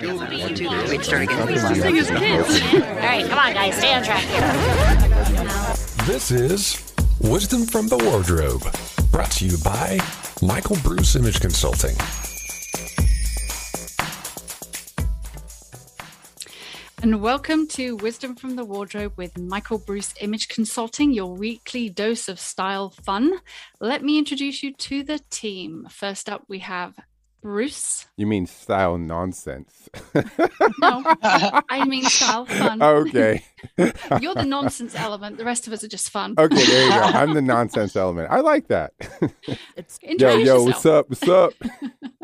One, two, three. Wait, start again. Sing as kids. All right, come on, guys, stay on track here. This is Wisdom from the Wardrobe, brought to you by Michael Bruce Image Consulting. And welcome to Wisdom from the Wardrobe with Michael Bruce Image Consulting, your weekly dose of style fun. Let me introduce you to the team. First up, we have Bruce. You mean style nonsense? No, I mean style fun. okay. You're the nonsense element. The rest of us are just fun. Okay, there you go. I'm the nonsense element. I like that. It's yo, yo, yourself. what's up? What's up?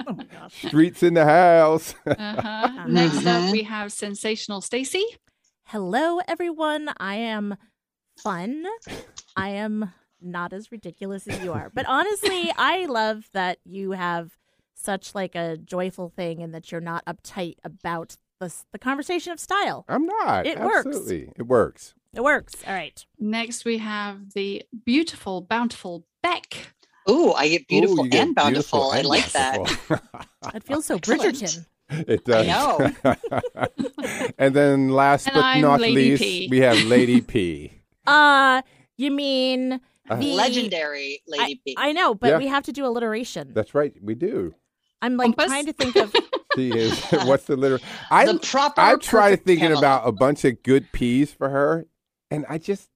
oh. Streets in the house. Uh-huh. Next up, we have Sensational Stacy. Hello, everyone. I am fun. I am not as ridiculous as you are, but honestly, I love that you have such like a joyful thing and that you're not uptight about the the conversation of style. I'm not. It works. It works. It works. All right. Next, we have the beautiful, bountiful Beck. Ooh, I get beautiful Ooh, you get and bountiful. beautiful I and like that. It feels so Bridgerton. it does. know. and then last And but I'm not Lady least, P. we have Lady P. Uh, you mean Uh, the Legendary Lady P. I know, but Yeah. we have to do alliteration. That's right. We do. I'm like Compass? trying to think of She is. What's the literal? I the proper. I tried thinking Pamela. about a bunch of good peas for her, and I just,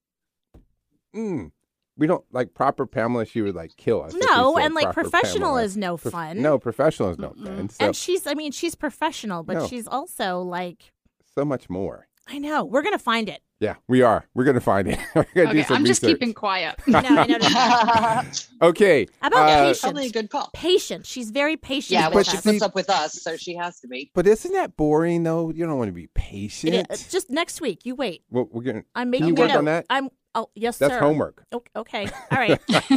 mm, we don't like proper Pamela. She would like kill us. no, and like professional Pamela. is no Prof- fun. No, professional is no Mm-mm. fun. So, and she's I mean she's professional, but No. she's also like so much more. I know we're gonna find it. Yeah, we are. We're gonna find it. We're gonna do Okay, some I'm just research. keeping quiet. No, I noticed. Okay. About uh, patience? Probably a good call. Patient. She's very patient. Yeah, with well, she us. puts up with us, so she has to be. But isn't that boring though? You don't want to be patient. is- just next week. You wait. well, we're gonna. I'm Can making you a work on that? I'm. Oh yes, That's sir. homework. Okay. All right.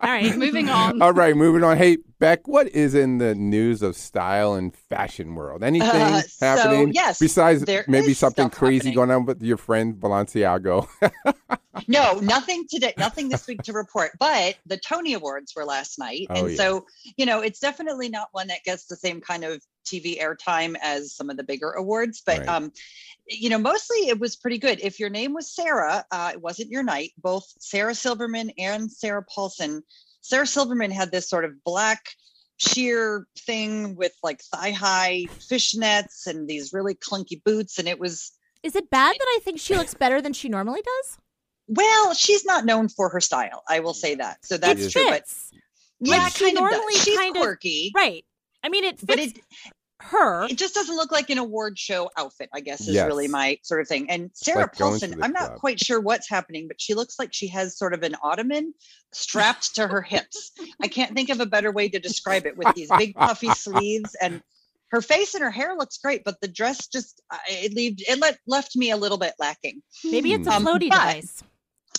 All right. Moving on. All right, moving on. Hey, Beck, what is in the news of style and fashion world? Anything Uh, so, happening? yes, Besides there maybe something crazy happening. going on with your friend Balenciaga. No, nothing today, nothing this week to report. But the Tony Awards were last night. Oh, and yeah. so, you know, it's definitely not one that gets the same kind of TV airtime as some of the bigger awards. But, Right. um, you know, mostly it was pretty good. If your name was Sarah, uh, it wasn't your night. Both Sarah Silverman and Sarah Paulson. Sarah Silverman had this sort of black sheer thing with like thigh high fishnets and these really clunky boots. And it was, Is it bad that I think she looks better than she normally does? well, she's not known for her style. I will say that. So that's it true. But yeah, Like, she kind of normally does. She's kind of- quirky, Right. I mean, it fits but it her. it just doesn't look like an award show outfit. I guess is Yes. really my sort of thing. And Sarah like Paulson, I'm not club. quite sure what's happening, but she looks like she has sort of an ottoman strapped to her hips. I can't think of a better way to describe it with these big puffy sleeves and. Her face and her hair looks great, but the dress just uh, it left it let, left me a little bit lacking. Maybe it's a Um, floaty but- device.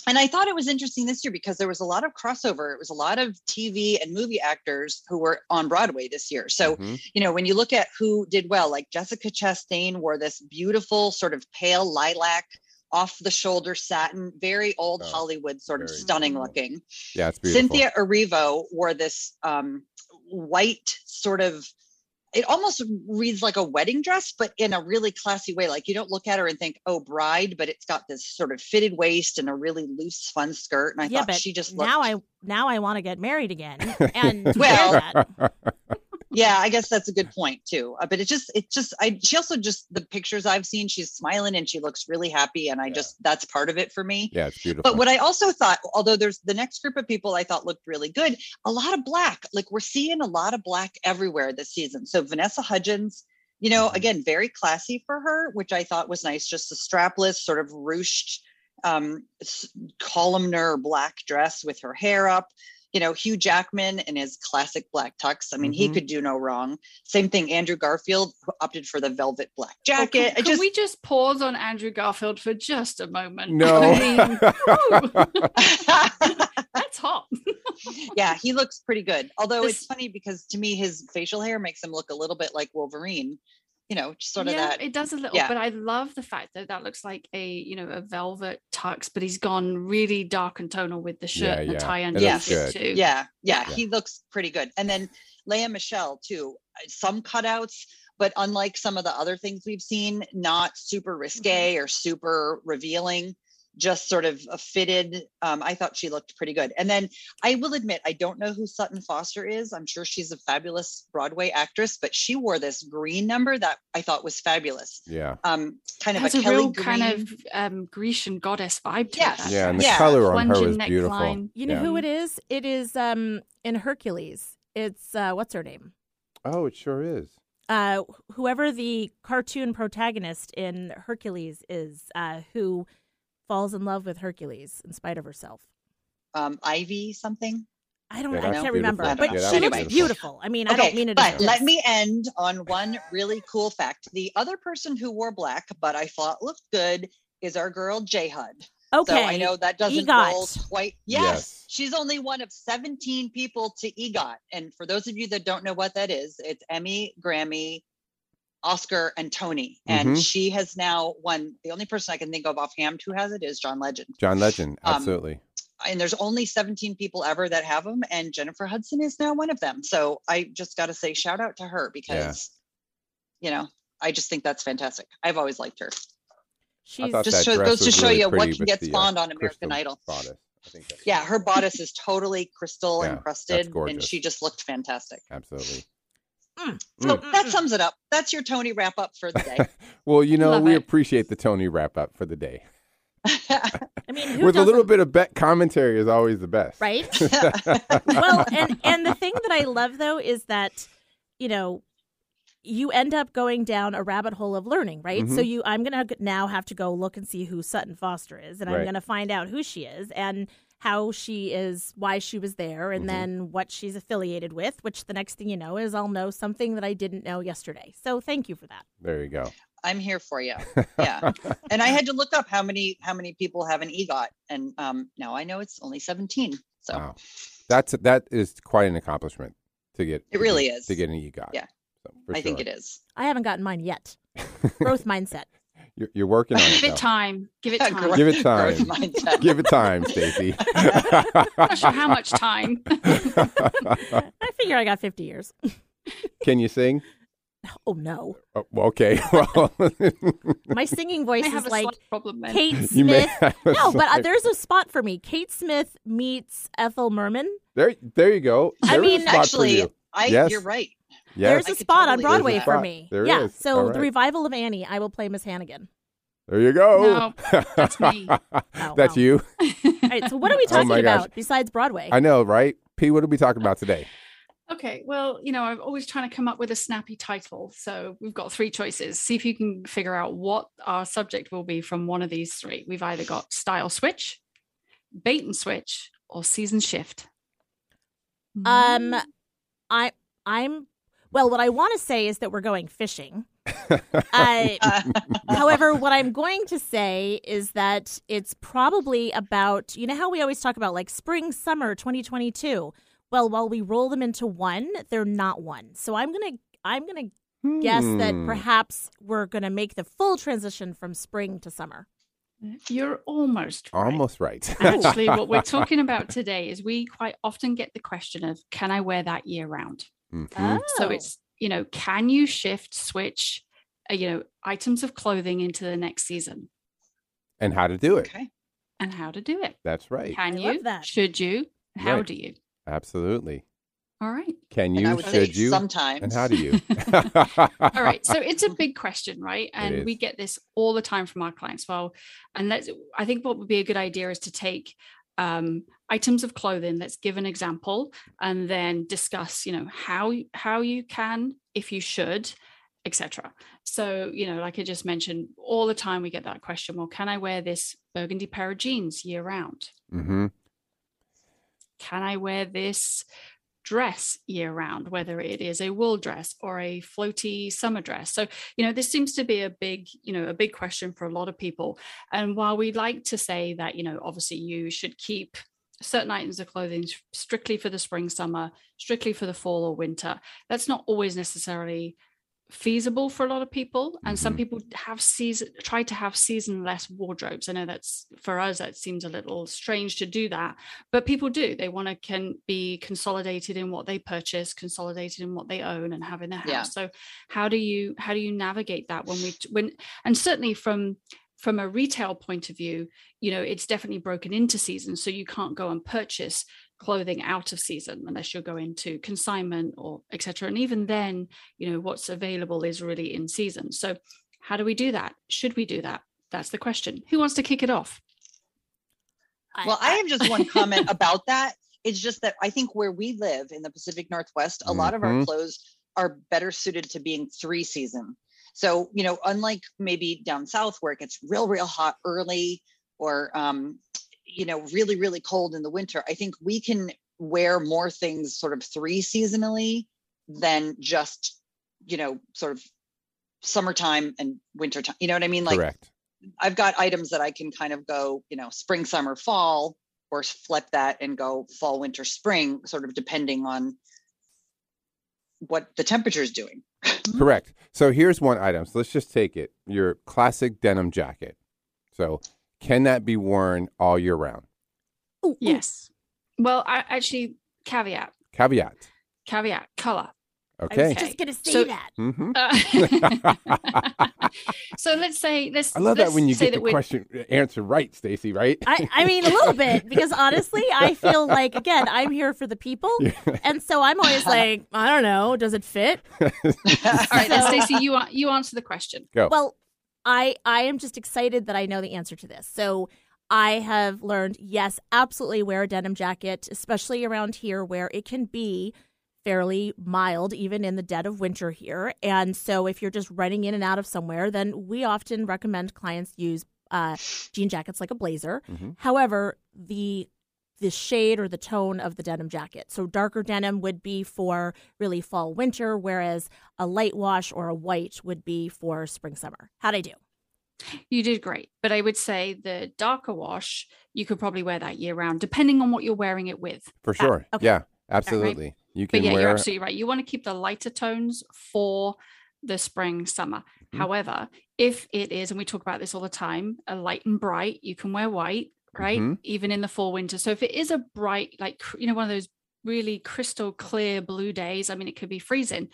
And I thought it was interesting this year because there was a lot of crossover. It was a lot of TV and movie actors who were on Broadway this year. So, Mhm. you know, when you look at who did well, like Jessica Chastain wore this beautiful sort of pale lilac off the shoulder satin, very old Oh, Hollywood, sort of stunning beautiful. looking. Yeah, it's beautiful. Cynthia Erivo wore this um, white sort of. It almost reads like a wedding dress, but in a really classy way. Like you don't look at her and think, "Oh, bride," but it's got this sort of fitted waist and a really loose, fun skirt. And I yeah, thought but she just looked. now I now I want to get married again and Well- wear that. yeah, I guess that's a good point too. Uh, but it just, it just, I. She also just the pictures I've seen, she's smiling and she looks really happy, and I Yeah. just that's part of it for me. yeah, it's beautiful. But what I also thought, although there's the next group of people I thought looked really good, a lot of black. Like we're seeing a lot of black everywhere this season. So Vanessa Hudgens, you know, Mhm. again, very classy for her, which I thought was nice. Just a strapless, sort of ruched, um, columnar black dress with her hair up. You know, Hugh Jackman in his classic black tux. I mean, he Mhm. could do no wrong. Same thing, Andrew Garfield, who opted for the velvet black Oh, jacket. can, can just, we just pause on Andrew Garfield for just a moment? no. I mean, that's hot. yeah, he looks pretty good. Although This- it's funny because to me, his facial hair makes him look a little bit like Wolverine. You know, just sort of yeah, that. it does a little, yeah. but I love the fact that that looks like a you know a velvet tux, but he's gone really dark and tonal with the shirt Yeah, and the yeah. tie It underneath looks it good. too. yeah, yeah, Yeah. he looks pretty good. And then Lea Michele too. uh, Some cutouts, but unlike some of the other things we've seen, not super risque or super revealing, just sort of a fitted. Um, I thought she looked pretty good. And then I will admit, I don't know who Sutton Foster is. I'm sure she's a fabulous Broadway actress, but she wore this green number that I thought was fabulous. Yeah. Um, kind of a, a, Kelly real green. kind of um, Grecian goddess vibe to Yes. it. Yeah, and the Yeah. color on her Plunging was beautiful. neckline. You know Yeah. who it is? It is um in Hercules. It's uh what's her name? Oh, it sure is. Uh whoever the cartoon protagonist in Hercules is, uh who falls in love with Hercules in spite of herself. um, Ivy something. I don't Yeah, I can't beautiful. remember, Yeah, but that she was looks beautiful. beautiful. I mean, I don't mean it but as let me end on one really cool fact. The other person who wore black, but I thought looked good, is our girl J Hud. Okay. So I know that doesn't EGOT. roll quite. Yes, Yes. she's only one of 17 people to EGOT. And for those of you that don't know what that is, it's Emmy, Grammy, Oscar, and Tony. And Mhm. she has now won. The only person I can think of offhand who has it is John Legend. John Legend, Um, absolutely. And there's only 17 people ever that have them, and Jennifer Hudson is now one of them. So I just got to say, shout out to her because, you know, I just think that's fantastic. I've always liked her. I She's just show- goes to was show really you what pretty can with get the, uh, spawned on American Idol. bodice. I think Yeah, her bodice is totally crystal Yeah, encrusted, and she just looked fantastic. absolutely. So Mm. that sums it up. That's your Tony wrap up for the day. Well, you know, Love we it. appreciate the Tony wrap up for the day. I mean, who With a little bit of bet commentary is always the best. right? well, and and the thing that I love though is that you know you end up going down a rabbit hole of learning, right? So Mhm. you I'm going to now have to go look and see who Sutton Foster is and I'm going to find out who she is and how she is, why she was there and Mhm. then what she's affiliated with, which the next thing you know is I'll know something that I didn't know yesterday. So thank you for that. There you go. I'm here for you. Yeah. and I had to look up how many how many people have an EGOT, and um, now I know it's only 17. So Wow. That's that is quite an accomplishment to get. It really get- is. to get an EGOT. Yeah. So, for I think it is. I haven't gotten mine yet. Growth mindset. You're, you're working on it. Give it though. time. Give it time. Give it time. mindset. Give it time, Stacy. Not sure how much time. I figure I got 50 years. Can you sing? Oh no. Oh, okay. Well, My singing voice I is a like problem then. Kate you may Smith. have a No, but uh, there's a spot for me. Kate Smith meets Ethel Merman. there. There you go. I mean, a spot for Actually. I Yes. you're right. Yes. There's a spot on totally do Broadway that. for me. There yeah. is. So All the revival of Annie, I will play Miss Hannigan. There you go. No, that's me. That's wow. you. All right. So what are we Oh talking my gosh. about besides Broadway? I know, right? P, what are we talking about today? Okay, well, you know, I'm always trying to come up with a snappy title. So we've got three choices. See if you can figure out what our subject will be from one of these three. We've either got style switch, bait and switch, or season shift. Um, I I'm well. What I want to say is that we're going fishing. Uh, However, what I'm going to say is that it's probably about, you know, how we always talk about like spring, summer 2022. Well, while we roll them into one, they're not one. So I'm going to, I'm going to guess that Hmm. perhaps we're going to make the full transition from spring to summer. You're almost right. Almost right. Actually, what we're talking about today is we quite often get the question of, can I wear that year round? Mhm. So Oh. it's, you know, can you shift, switch, uh, you know, items of clothing into the next season And how to do it. okay. and how to do it? That's right. Can I you? love that. Should you? How Right. do you? Absolutely. All right. Can And I you? would say Should you? sometimes. And how do you? All right. So it's a big question, right? And we get this all the time from our clients. Well, and let's, I think what would be a good idea is to take um, items of clothing, let's give an example, and then discuss, you know, how, how you can, if you should, etc. So, you know, like I just mentioned, all the time we get that question, well, can I wear this burgundy pair of jeans year round? hmm can I wear this dress year round, whether it is a wool dress or a floaty summer dress? So, you know, this seems to be a big, you know, a big question for a lot of people. And while we like to say that, you know, obviously you should keep certain items of clothing strictly for the spring, summer, strictly for the fall or winter, that's not always necessarily feasible for a lot of people and some Mhm. people have season try to have seasonless wardrobes i know that's for us that seems a little strange to do that but people do they want to can be consolidated in what they purchase consolidated in what they own and have in their house Yeah. so how do you how do you navigate that when we when and certainly from from a retail point of view you know it's definitely broken into seasons so you can't go and purchase clothing out of season unless you're going to consignment or etc and even then you know what's available is really in season so how do we do that should we do that that's the question who wants to kick it off Well, I have just one comment about that. It's just that I think where we live in the Pacific Northwest, a lot of our Mhm. clothes are better suited to being three season. So, you know, unlike maybe down south where it gets real, real hot early or, um, you know, really, really cold in the winter, I think we can wear more things sort of three seasonally than just, you know, sort of summertime and wintertime. You know what I mean? Like Correct. I've got items that I can kind of go, you know, spring, summer, fall, or flip that and go fall, winter, spring, sort of depending on what the temperature is doing. Correct. So here's one item. So let's just take it. Your classic denim jacket. So can that be worn all year round? Ooh, ooh. yes well i actually caveat Caveat. caveat color Okay. I was Okay. just gonna say So- that. hmm Uh, so let's say let's I love that let's when you say get the that question answer right, Stacy. Right? I, I mean, a little bit because honestly, I feel like again, I'm here for the people, and so I'm always like, I don't know, does it fit? all right then So- stacey you you answer the question Go. Well, I I am just excited that I know the answer to this. So I have learned, yes, absolutely wear a denim jacket, especially around here where it can be fairly mild, even in the dead of winter here. And so if you're just running in and out of somewhere, then we often recommend clients use uh, jean jackets like a blazer. Mhm. However, the the shade or the tone of the denim jacket. So darker denim would be for really fall winter, whereas a light wash or a white would be for spring summer. How'd I do? You did great, but I would say the darker wash you could probably wear that year round, depending on what you're wearing it with. For sure. okay. Yeah. Absolutely. You But can yeah, you're absolutely right. You want to keep the lighter tones for the spring, summer. Mhm. However, if it is, and we talk about this all the time, a light and bright, you can wear white, right? Mhm. Even in the fall, winter. So if it is a bright, like you know, one of those really crystal clear blue days, I mean, it could be freezing.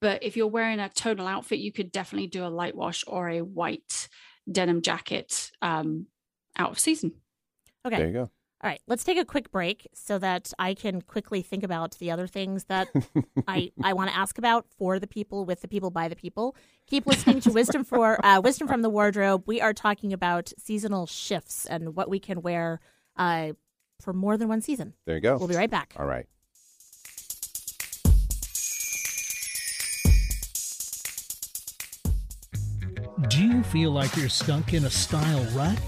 But if you're wearing a tonal outfit, you could definitely do a light wash or a white denim jacket um, out of season. Okay. There you go. All right, let's take a quick break so that I can quickly think about the other things that I, I want to ask about for the people, with the people, by the people. Keep listening to Wisdom for uh, Wisdom from the Wardrobe. We are talking about seasonal shifts and what we can wear uh, for more than one season. There you go. We'll be right back. All right. Do you feel like you're stuck in a style rut?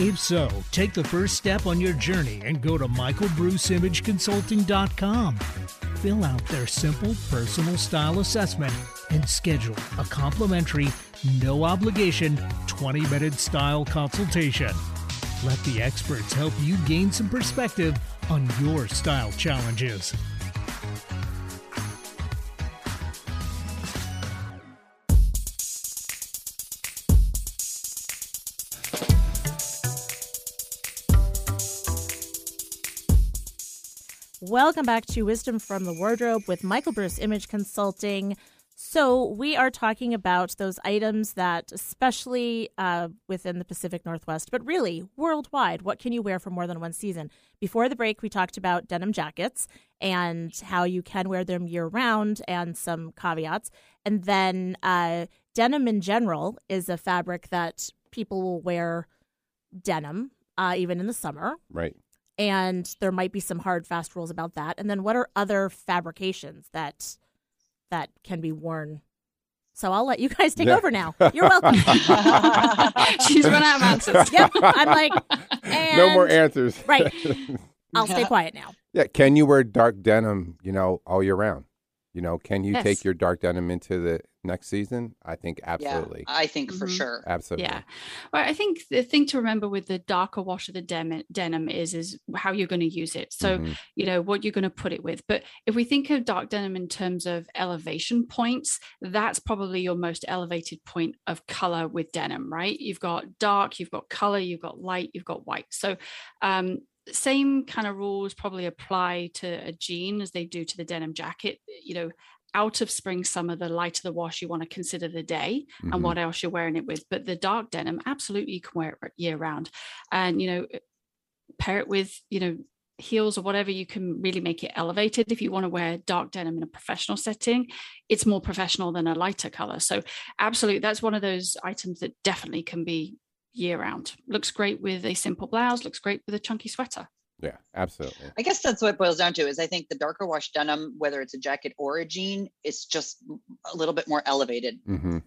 If so, take the first step on your journey and go to michaelbruceimageconsulting.com. Fill out their simple personal style assessment and schedule a complimentary, no obligation 20 minute style consultation. Let the experts help you gain some perspective on your style challenges. Welcome back to Wisdom from the Wardrobe with Michael Bruce Image Consulting. So, we are talking about those items that, especially uh, within the Pacific Northwest, but really worldwide, what can you wear for more than one season? Before the break, we talked about denim jackets and how you can wear them year round and some caveats. And then, uh, denim in general is a fabric that people will wear denim uh, even in the summer Right. And there might be some hard fast rules about that and then what are other fabrications that that can be worn so i'll let you guys take Yeah. over now you're welcome She's run out of answers. yep i'm like no more answers. right i'll stay quiet now Yeah. Can you wear dark denim, you know, all year round? You know, can you Yes. take your dark denim into the next season, I think absolutely, Yeah, I think for Mhm. sure. absolutely. Yeah. Well, I think the thing to remember with the darker wash of the denim, denim is is how you're going to use it. So, Mhm. you know, what you're going to put it with. But if we think of dark denim in terms of elevation points, that's probably your most elevated point of color with denim, right? You've got dark, you've got color, you've got light, you've got white. So, um same kind of rules probably apply to a jean as they do to the denim jacket. You know, out of spring, summer, the lighter the wash, you want to consider the day Mhm. and what else you're wearing it with. But the dark denim, absolutely, you can wear it year round, and you know, pair it with you know heels or whatever. You can really make it elevated. If you want to wear dark denim in a professional setting, it's more professional than a lighter color. So, absolutely, that's one of those items that definitely can be year round. Looks great with a simple blouse. Looks great with a chunky sweater. Yeah, absolutely. I guess that's what it boils down to is I think the darker wash denim, whether it's a jacket or a jean, is just a little bit more elevated hmm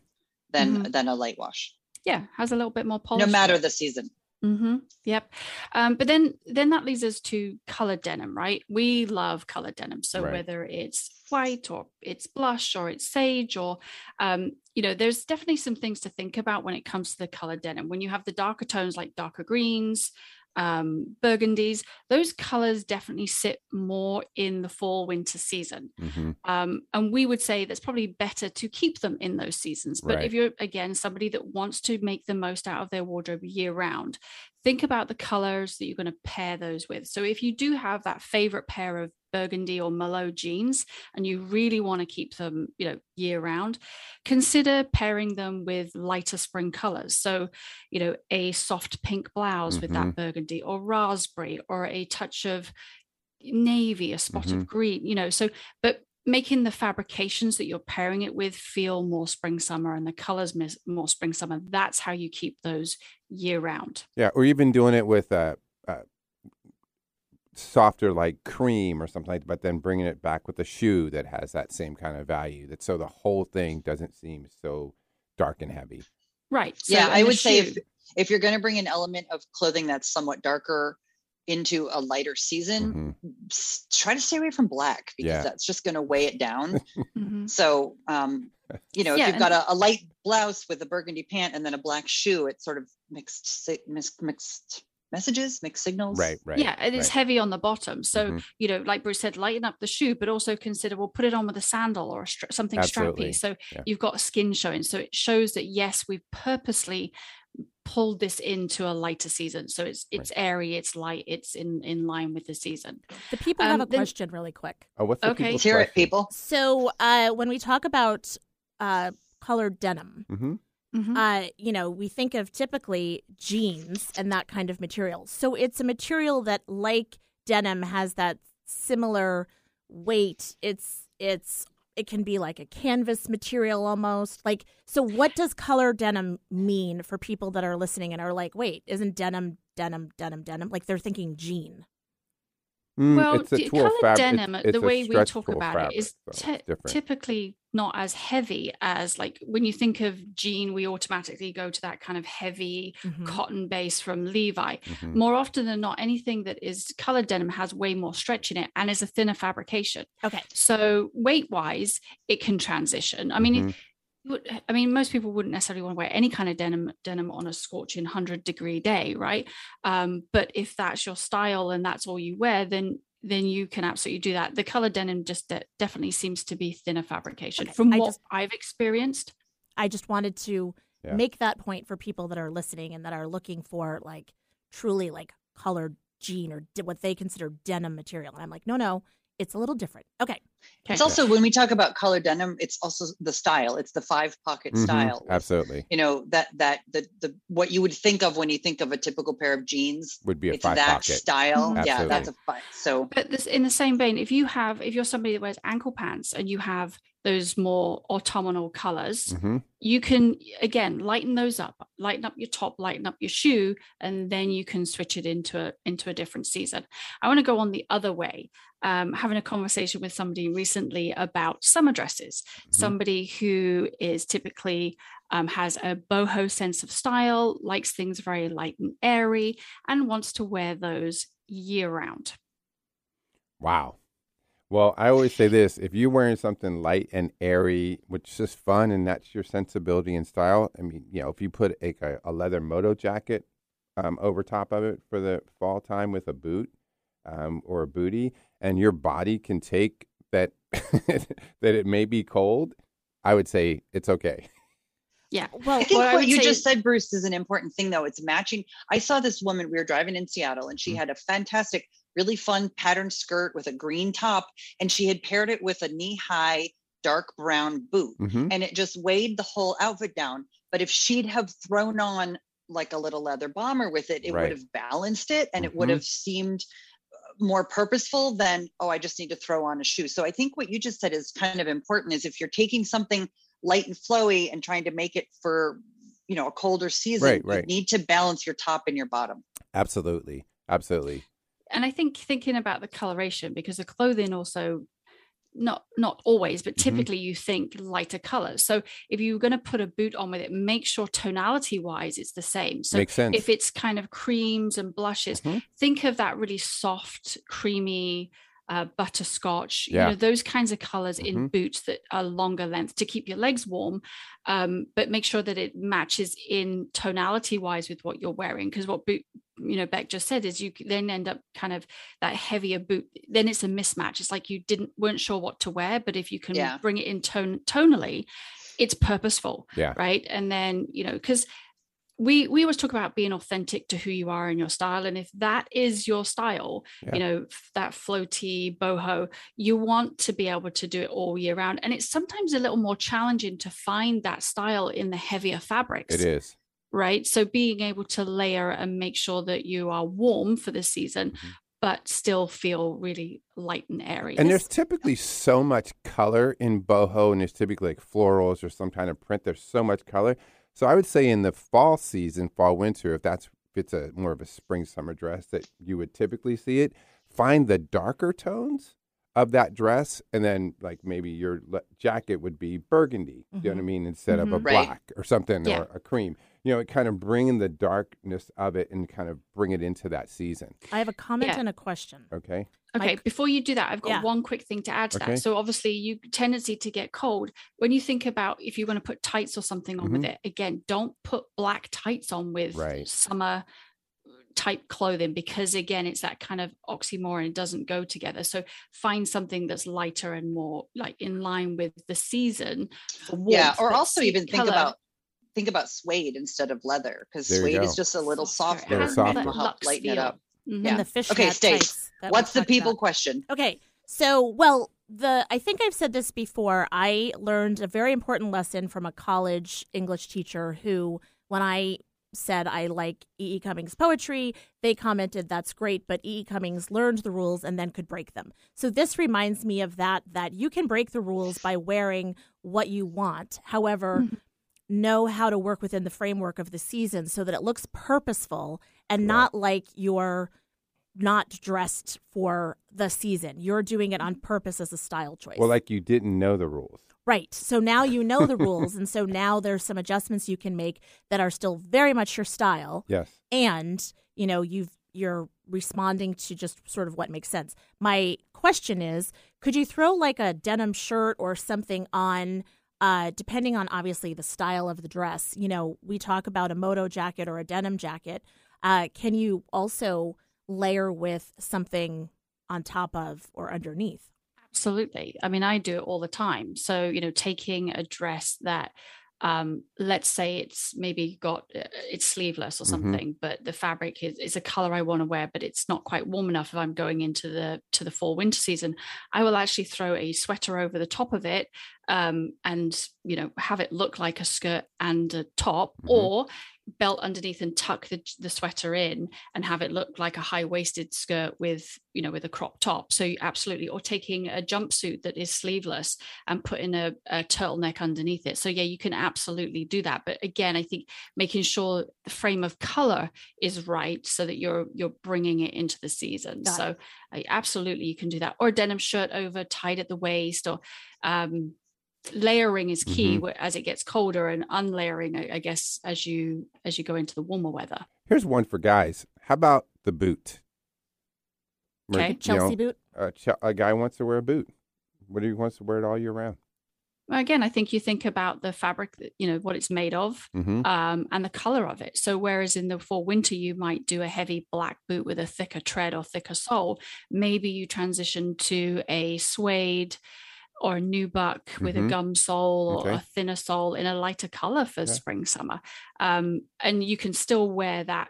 than than a light wash, Yeah, has a little bit more polish. no matter the season. Mm-hmm. Yep. Um, but then then that leads us to colored denim, right? We love colored denim. So Right. whether it's white or it's blush or it's sage or um, you know, there's definitely some things to think about when it comes to the colored denim. When you have the darker tones like darker greens, um, burgundies, those colors definitely sit more in the fall winter season. hmm Um, and we would say that's probably better to keep them in those seasons. But Right. if you're, again, somebody that wants to make the most out of their wardrobe year round, think about the colors that you're going to pair those with. So if you do have that favorite pair of burgundy or Merlot jeans and you really want to keep them, you know, year round, consider pairing them with lighter spring colors. So, you know, a soft pink blouse with that burgundy or raspberry or a touch of navy, a spot Mhm. of green, you know. So, but making the fabrications that you're pairing it with feel more spring summer and the colors mis- more spring summer. That's how you keep those year round. Yeah, or even doing it with a, a softer like cream or something like that, but then bringing it back with a shoe that has that same kind of value. That so the whole thing doesn't seem so dark and heavy. Right. So, yeah, I the would say if if you're going to bring an element of clothing that's somewhat darker into a lighter season, Mhm. try to stay away from black because Yeah. that's just going to weigh it down. Mhm. so, um, you know, if you've got a, a light blouse with a burgundy pant and then a black shoe, it's sort of mixed mixed, mixed messages, mixed signals. Right, right. yeah, it's right. heavy on the bottom. So, Mhm. you know, like Bruce said, lighten up the shoe, but also consider, well, put it on with a sandal or a stra- something Absolutely, strappy. So yeah. you've got skin showing. So it shows that, yes, we've purposely pulled this into a lighter season. So it's it's airy, it's light, it's in in line with the season. The people have Um, a then- question really quick. Oh, what's the Okay. people's Hear it, people. So uh, when we talk about uh, colored denim, Mhm. Mhm. uh, you know, we think of typically jeans and that kind of material. So it's a material that, like denim, has that similar weight. It's it's it can be like a canvas material almost. Like so, what does color denim mean for people that are listening and are like, wait, isn't denim denim denim denim? Like they're thinking jean. Mm, well, it's a d- tool colored fab- denim, it's- the it's a way we talk about fabric, it is so it's ty- different. typically not as heavy as like when you think of jean, we automatically go to that kind of heavy Mhm. cotton base from Levi. Mhm. More often than not, anything that is colored denim has way more stretch in it and is a thinner fabrication. Okay. So weight wise, it can transition. I mean, Mhm. It, you would- I mean, most people wouldn't necessarily want to wear any kind of denim denim on a scorching hundred degree day, right? Um, but if that's your style and that's all you wear, then then you can absolutely do that. The color denim just de- definitely seems to be thinner fabrication Okay, from I what just- I've experienced. I just wanted to Yeah. make that point for people that are listening and that are looking for like truly like colored jean or di- what they consider denim material. And I'm like, no, no, it's a little different. Okay. It's also when we talk about color denim, it's also the style. It's the five pocket Mhm. style. Absolutely. You know that that the the what you would think of when you think of a typical pair of jeans. Would be a It's five that pocket. style. Mhm. Yeah, that's a five. So But this, in the same vein, if you have, if you're somebody that wears ankle pants and you have those more autumnal colors, Mhm. you can again lighten those up, lighten up your top, lighten up your shoe, and then you can switch it into a into a different season. I want to go on the other way. Um, having a conversation with somebody recently about summer dresses, somebody who is typically um, has a boho sense of style, likes things very light and airy, and wants to wear those year round. Wow. Well, I always say this: if you're wearing something light and airy, which is just fun, and that's your sensibility and style. I mean, you know, if you put a, a leather moto jacket um, over top of it for the fall time with a boot um, or a booty, and your body can take that that it may be cold, I would say it's okay. Yeah. Well, I think What I would you say just said, Bruce, is an important thing, though. It's matching. I saw this woman, we were driving in Seattle, and she Mm. had a fantastic, really fun patterned skirt with a green top, and she had paired it with a knee high, dark brown boot. hmm And it just weighed the whole outfit down. But if she'd have thrown on like a little leather bomber with it, it Right. would have balanced it and it would Mhm. have seemed more purposeful than, oh, I just need to throw on a shoe. So I think what you just said is kind of important is if you're taking something light and flowy and trying to make it for you know a colder season Right, right. you need to balance your top and your bottom Absolutely, absolutely. and I think thinking about the coloration because the clothing also not not always but Mhm. typically you think lighter colors so if you're going to put a boot on with it make sure tonality wise it's the same so Makes sense. if it's kind of creams and blushes Mhm. think of that really soft creamy uh, butterscotch Yeah. you know those kinds of colors in Mhm. boots that are longer length to keep your legs warm um, but make sure that it matches in tonality wise with what you're wearing because what boot you know beck just said is you then end up kind of that heavier boot then it's a mismatch it's like you didn't weren't sure what to wear but if you can Yeah. bring it in tone tonally it's purposeful Yeah. right and then you know because we we always talk about being authentic to who you are and your style and if that is your style Yeah. you know that floaty boho you want to be able to do it all year round and it's sometimes a little more challenging to find that style in the heavier fabrics It is. Right so being able to layer and make sure that you are warm for the season Mhm. but still feel really light and airy And there's typically so much color in boho, and there's typically like florals or some kind of print. There's so much color. So I would say in the fall season, fall winter, if that's if it's a more of a spring summer dress that you would typically see it, find the darker tones of that dress, and then like maybe your le- jacket would be burgundy. You know what I Mhm. mean? Instead of a Mhm. Right. black or something Yeah. or a cream. You know, it kind of bringing the darkness of it and kind of bring it into that season. I have a comment Yeah. and a question. Okay. Okay, Mike? before you do that, I've got Yeah. one quick thing to add to Okay. that. So obviously, you tendency to get cold when you think about if you want to put tights or something on with it. Again, don't put black tights on with Mm-hmm. Right. summer type clothing because again, it's that kind of oxymoron. It doesn't go together. So find something that's lighter and more like in line with the season. For yeah or also see even think colour. about think about suede instead of leather because suede is just a little Softer. softer It Little has softer. that will help luxe lighten it up feel. Mhm. Yeah. And the fish Okay, Stace, tights that we what's the people about. question Okay. So, well, the I think I've said this before. I learned a very important lesson from a college English teacher who when I said I like E. E. Cummings poetry, they commented that's great, but E. E. Cummings learned the rules and then could break them. So this reminds me of that that you can break the rules by wearing what you want. However, know how to work within the framework of the season so that it looks purposeful and Right. not like you're not dressed for the season. You're doing it on purpose as a style choice. Well, like you didn't know the rules. right. So now you know the rules. And so now there's some adjustments you can make that are still very much your style. Yes. And, you know, you've, you're responding to just sort of what makes sense. My question is could you throw like a denim shirt or something on? Uh, depending on obviously the style of the dress, you know, we talk about a moto jacket or a denim jacket. Uh, can you also layer with something on top of or underneath? Absolutely. I mean, I do it all the time. So, you know, taking a dress that, um, let's say it's maybe got uh, it's sleeveless or Mhm. something, but the fabric is, is a color I want to wear, but it's not quite warm enough if I'm going into the to the fall winter season. I will actually throw a sweater over the top of it, um, and you know, have it look like a skirt and a top, Mhm. or belt underneath and tuck the, the sweater in and have it look like a high-waisted skirt with you know with a crop top. So you absolutely or taking a jumpsuit that is sleeveless and putting a, a turtleneck underneath it. So yeah you can absolutely do that. But again i think making sure the frame of color is right so that you're you're bringing it into the season. Got so uh, absolutely you can do that. Or a denim shirt over tied at the waist or um layering is key Mhm. as it gets colder and unlayering I, I guess as you as you go into the warmer weather Here's one for guys. How about the boot? Okay. you know, Chelsea boot? a, ch- a guy wants to wear a boot. What do he wants to wear it all year round? well, Again, I think you think about the fabric, that you know, what it's made of, Mm-hmm. um, and the color of it. So, whereas in the fall winter, you might do a heavy black boot with a thicker tread or thicker sole, maybe you transition to a suede or a nubuck with a Mhm. gum sole or Okay. a thinner sole in a lighter color for Yeah. spring summer. Um, and you can still wear that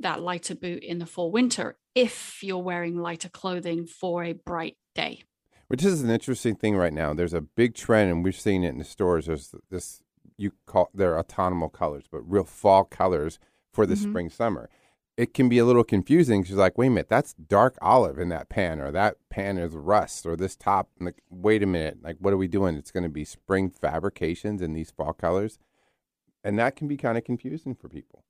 that lighter boot in the fall winter if you're wearing lighter clothing for a bright day. Which is an interesting thing right now. There's a big trend, and we're seeing it in the stores. There's this you call they're autumnal colors, but real fall colors for the Mhm. spring summer. It can be a little confusing. She's like, "Wait a minute, that's dark olive in that pan, or that pan is rust, or this top." and Like, wait a minute, like, what are we doing? It's going to be spring fabrications in these fall colors, and that can be kind of confusing for people.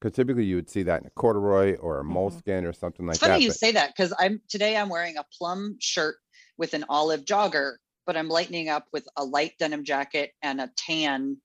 Because typically you would see that in a corduroy or a Mhm. moleskin or something like it's funny that. you but- say that because I'm today I'm wearing a plum shirt with an olive jogger, but I'm lightening up with a light denim jacket and a tan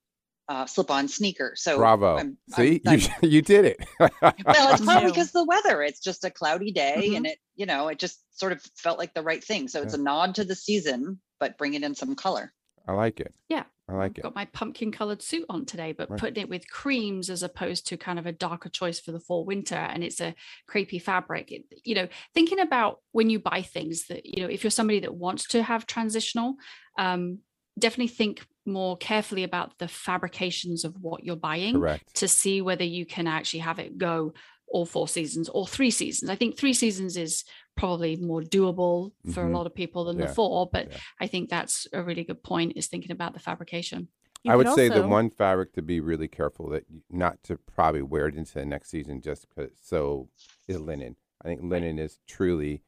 uh, slip-on sneaker. So Bravo! I'm- See, I'm- you you did it. well, it's Me probably too. because the weather. It's just a cloudy day, Mhm. and it you know it just sort of felt like the right thing. So it's a nod to the season, but bringing in some color. I like it. Yeah. I like I've it. got my pumpkin colored suit on today, but Right. putting it with creams as opposed to kind of a darker choice for the fall winter. And it's a crepey fabric. It, you know, thinking about when you buy things that, you know, if you're somebody that wants to have transitional, um, definitely think more carefully about the fabrications of what you're buying Correct. to see whether you can actually have it go all four seasons or three seasons. I think three seasons is probably more doable for Mhm. a lot of people than Yeah. the four, but Yeah. I think that's a really good point is thinking about the fabrication. You I could would say the one fabric to be really careful that you- not to probably wear it into the next season just because so is linen. I think linen is truly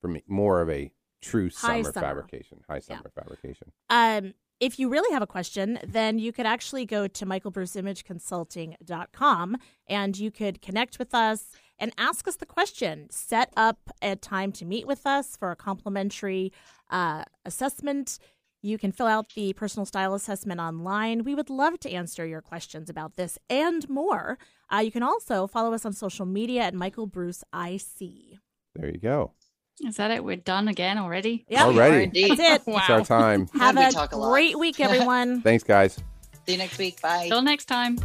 for me more of a true summer, summer. fabrication, high summer fabrication. Um, if you really have a question, then you could actually go to michaelbruceimageconsulting.com and you could connect with us and ask us the question. Set up a time to meet with us for a complimentary uh, assessment. You can fill out the personal style assessment online. We would love to answer your questions about this and more. Uh, you can also follow us on social media at Michael Bruce IC. There you go. Is that it? We're done again already? Yeah, Already. Indeed. that's it. Wow. It's our time. Have a a great week, everyone. Thanks, guys. See you next week. Bye. Till next time.